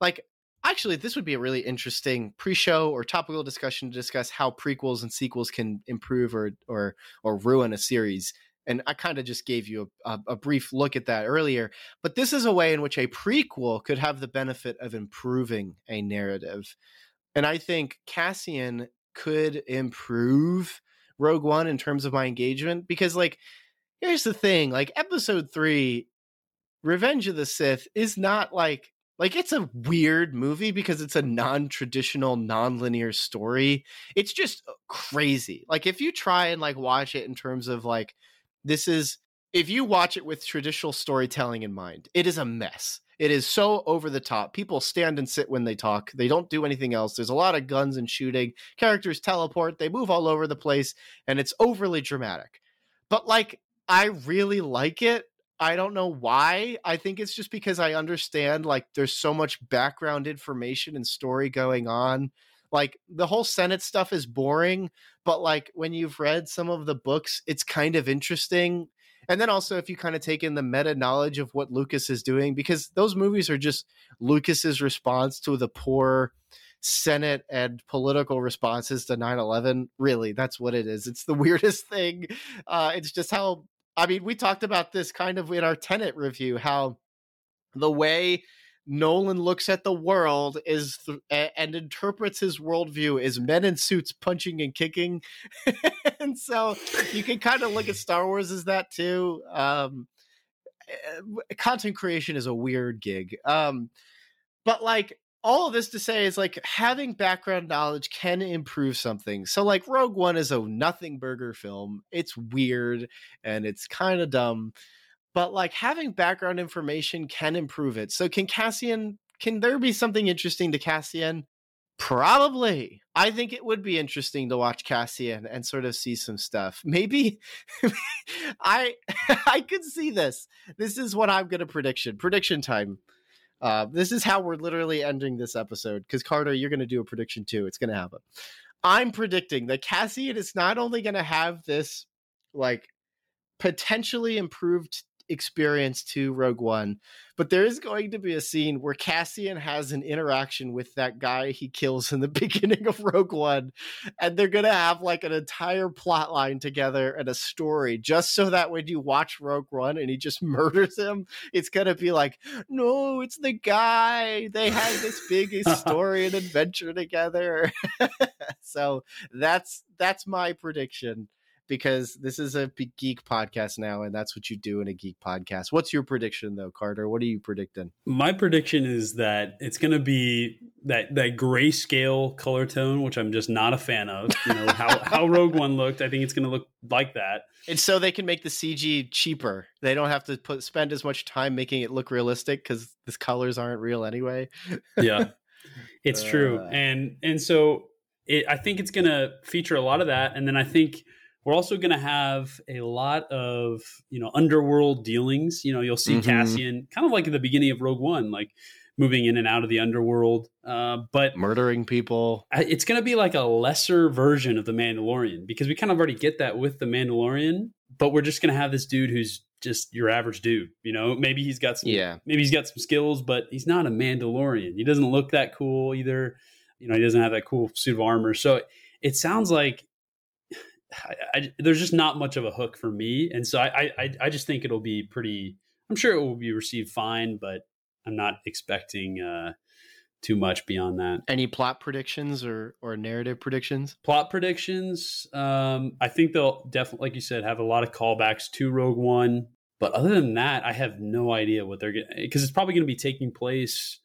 like, actually, this would be a really interesting pre-show or topical discussion to discuss how prequels and sequels can improve or or or ruin a series and I kind of just gave you a, a, a, brief look at that earlier. But this is a way in which a prequel could have the benefit of improving a narrative. And I think Cassian could improve Rogue One in terms of my engagement because, like, here's the thing like, episode three, Revenge of the Sith, is not like. Like it's a weird movie because it's a non-traditional, non-linear story. It's just uh, crazy. Like if you try and like watch it in terms of like this is if you watch it with traditional storytelling in mind, it is a mess. It is so over the top. People stand and sit when they talk. They don't do anything else. There's a lot of guns and shooting. Characters teleport. They move all over the place, and it's overly dramatic. But like, I really like it. I don't know why. I think it's just because I understand like there's so much background information and story going on like the whole Senate stuff is boring, but like when you've read some of the books, it's kind of interesting. And then also if you kind of take in the meta knowledge of what Lucas is doing, because those movies are just Lucas's response to the poor Senate and political responses to 9-11. Really, that's what it is. It's the [LAUGHS] weirdest thing. Uh, it's just how I mean, we talked about this kind of in our Tenet review, how the way Nolan looks at the world is th- and interprets his worldview is men in suits punching and kicking, [LAUGHS] and so you can kind of look at Star Wars as that too. Um, eh, content creation is a weird gig, um, but like all of this to say is like having background knowledge can improve something. So like Rogue One is a nothing burger film. It's weird and it's kind of dumb but like having background information can improve it. So can Cassian can there be something interesting to Cassian? Probably. I think it would be interesting to watch Cassian and sort of see some stuff. [LAUGHS] Maybe I [LAUGHS] I could see this. This is what I'm gonna prediction. Prediction time. Uh, this is how we're literally ending this episode because Carter, you're gonna do a prediction too. It's gonna happen. I'm predicting that Cassian is not only gonna have this like potentially improved experience to Rogue One, but there is going to be a scene where Cassian has an interaction with that guy he kills in the [LAUGHS] beginning of Rogue One, and they're gonna have like an entire plot line together and a story, just so that when you watch Rogue One and he just [LAUGHS] murders him, it's gonna be like, no, it's the guy. They had this big [LAUGHS] story and adventure together. so that's that's my prediction because this is a geek podcast now, and that's what you do in a geek podcast. What's your prediction, though, Carter? What are you predicting? My prediction is that it's going to be that that grayscale color tone, which I'm just not a fan of. You know how [LAUGHS] how Rogue One looked. I think it's going to look like that, and so they can make the CG cheaper. They don't have to put spend as much time making it look realistic because the colors aren't real anyway. [LAUGHS] yeah, it's uh, true, and and so it, I think it's going to feature a lot of that, and then I think we're also going to have a lot of you know underworld dealings. You know, you'll see mm-hmm. Cassian kind of like at the beginning of Rogue One, like moving in and out of the underworld, uh, but murdering people. It's going to be like a lesser version of the Mandalorian because we kind of already get that with the Mandalorian, but we're just going to have this dude who's just your average dude. You know, maybe he's got some, yeah, maybe he's got some skills, but he's not a Mandalorian. He doesn't look that cool either. You know, he doesn't have that cool suit of armor. So it sounds like I, I, there's just not much of a hook for me, and so I, I I just think it'll be pretty. I'm sure it will be received fine, but I'm not expecting uh, too much beyond that. Any plot predictions or or narrative predictions? Plot predictions. Um, I think they'll definitely, like you said, have a lot of callbacks to Rogue One. But other than that, I have no idea what they're going because it's probably going to be taking place,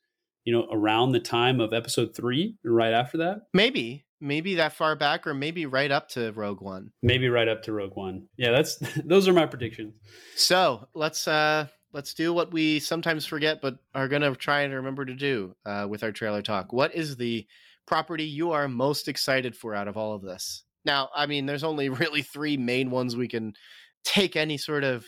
you know, around the time of Episode Three, right after that. Maybe, maybe that far back or maybe right up to Rogue One. Maybe right up to Rogue One. Yeah, that's [LAUGHS] those are my predictions. So, let's uh let's do what we sometimes forget but are going to try and remember to do uh, with our trailer talk. What is the property you are most excited for out of all of this? Now, I mean, there's only [LAUGHS] really three main ones we can take any sort of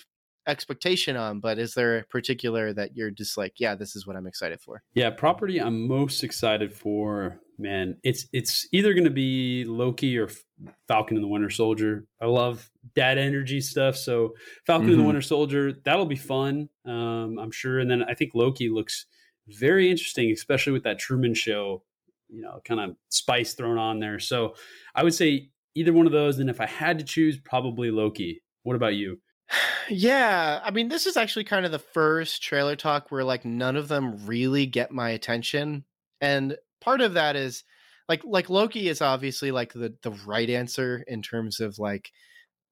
expectation on, but is there a particular that you're just like, yeah, this is what I'm excited for? Yeah, property I'm most excited for man, it's it's either going to be Loki or Falcon and the Winter Soldier. I love dad energy stuff, so Falcon mm-hmm. and the mm-hmm. Winter Soldier that'll be fun, um, I'm sure. And then I think Loki looks very interesting, especially with that Truman Show, you know, kind of spice thrown on there. So I would say either one of those. And if I had to choose, probably Loki. What about you? [SIGHS] Yeah, I mean, this is actually kind of the first trailer talk where like none of them really get my attention, and part of that is like like Loki is obviously like the the right answer in terms of like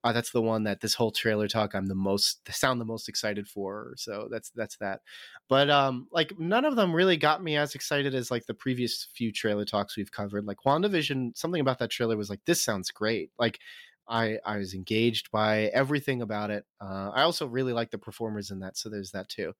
uh, that's the one that this whole trailer talk I'm the most sound the most excited for. So that's that's that. But um like none of them really got me as excited as like the previous few trailer talks we've covered. Like WandaVision, something about that trailer was like this sounds great. Like I I was engaged by everything about it. Uh, I also really like the performers in that, so there's that too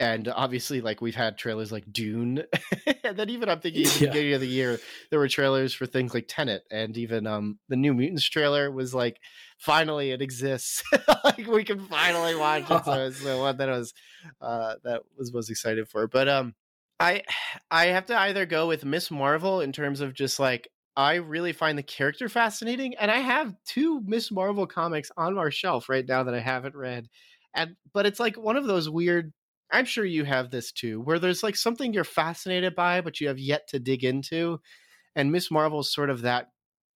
and obviously like we've had trailers like dune [LAUGHS] and then even i'm thinking at the yeah. beginning of the year there were trailers for things like tenet and even um the new mutants trailer was like finally it exists [LAUGHS] like we can finally watch it so [LAUGHS] it's the one that I was uh that was most excited for but um i i have to either go with miss marvel in terms of just like I really find the character fascinating, and I have two Miss Marvel comics on our shelf right now that I haven't read, and but it's like one of those weird I'm sure you have this too, where there's like something you're fascinated by, but you have yet to dig into. And Miss Marvel's sort of that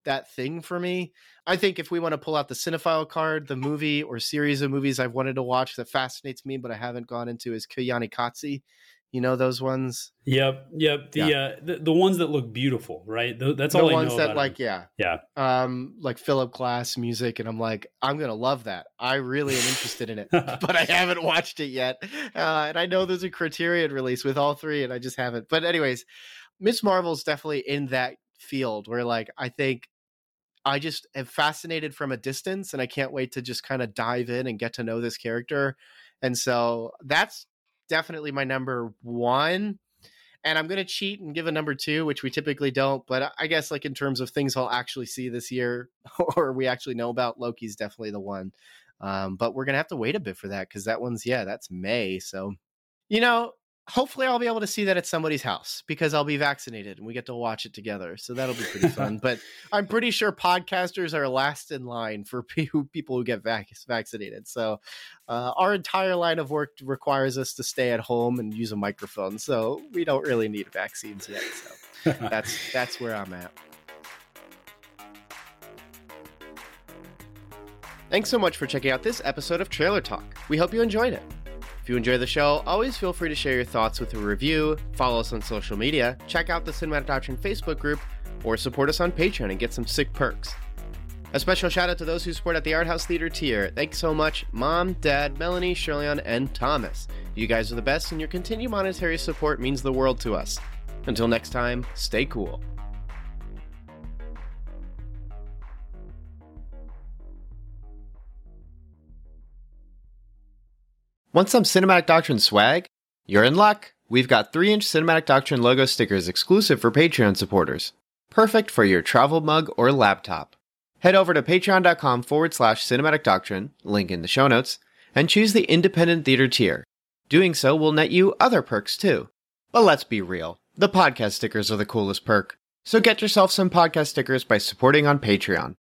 that thing for me. I think if we want to pull out the cinephile card, the movie or series of movies I've wanted to watch that fascinates me, but I haven't gone into is Koyaanisqatsi. You know those ones? Yep, yep. The yeah. uh, the, the ones that look beautiful, right? The, that's all the ones that like, yeah, yeah. Um, like Philip Glass music, and I'm like, I'm gonna love that. I really am interested in it, [LAUGHS] but I haven't watched it yet. Uh, and I know there's a Criterion release with all three, and I just haven't. But anyways, Miss Marvel's definitely in that field where, like, I think I just am fascinated from a distance, and I can't wait to just kind of dive in and get to know this character. And so that's definitely my number one. And I'm going to cheat and give a number two, which we typically don't. But I guess, like, in terms of things I'll actually see this year [LAUGHS] or we actually know about, Loki's definitely the one. Um, but we're going to have to wait a bit for that because that one's, yeah, that's May. So, you know, hopefully I'll be able to see that at somebody's house because I'll be vaccinated and we get to watch it together. So that'll be pretty fun. but [LAUGHS] I'm pretty sure podcasters are last in line for [LAUGHS] people who get vac- vaccinated. So uh, our entire line of work requires us to stay at home and use a microphone. So we don't really need vaccines yet. So that's [LAUGHS] that's where I'm at. Thanks so much for checking out this episode of Trailer Talk. We hope you enjoyed it. If you enjoy the show, always feel free to share your thoughts with a review, follow us on social media, check out the Cinematic Doctrine Facebook group, or support us on Patreon and get some sick perks. A special shout out to those who support at the Art House Theater tier. Thanks so much, Mom, Dad, Melanie, Shirleyon, and Thomas. You guys are the best, and your continued monetary support means the world to us. Until next time, stay cool. Want some Cinematic Doctrine swag? You're in luck! We've got 3 inch Cinematic Doctrine logo stickers exclusive for Patreon supporters. Perfect for your travel mug or laptop. Head over to patreon.com forward slash cinematic doctrine, link in the show notes, and choose the independent theater tier. Doing so will net you other perks too. But let's be real, the podcast stickers are the coolest perk. So get yourself some podcast stickers by supporting on Patreon.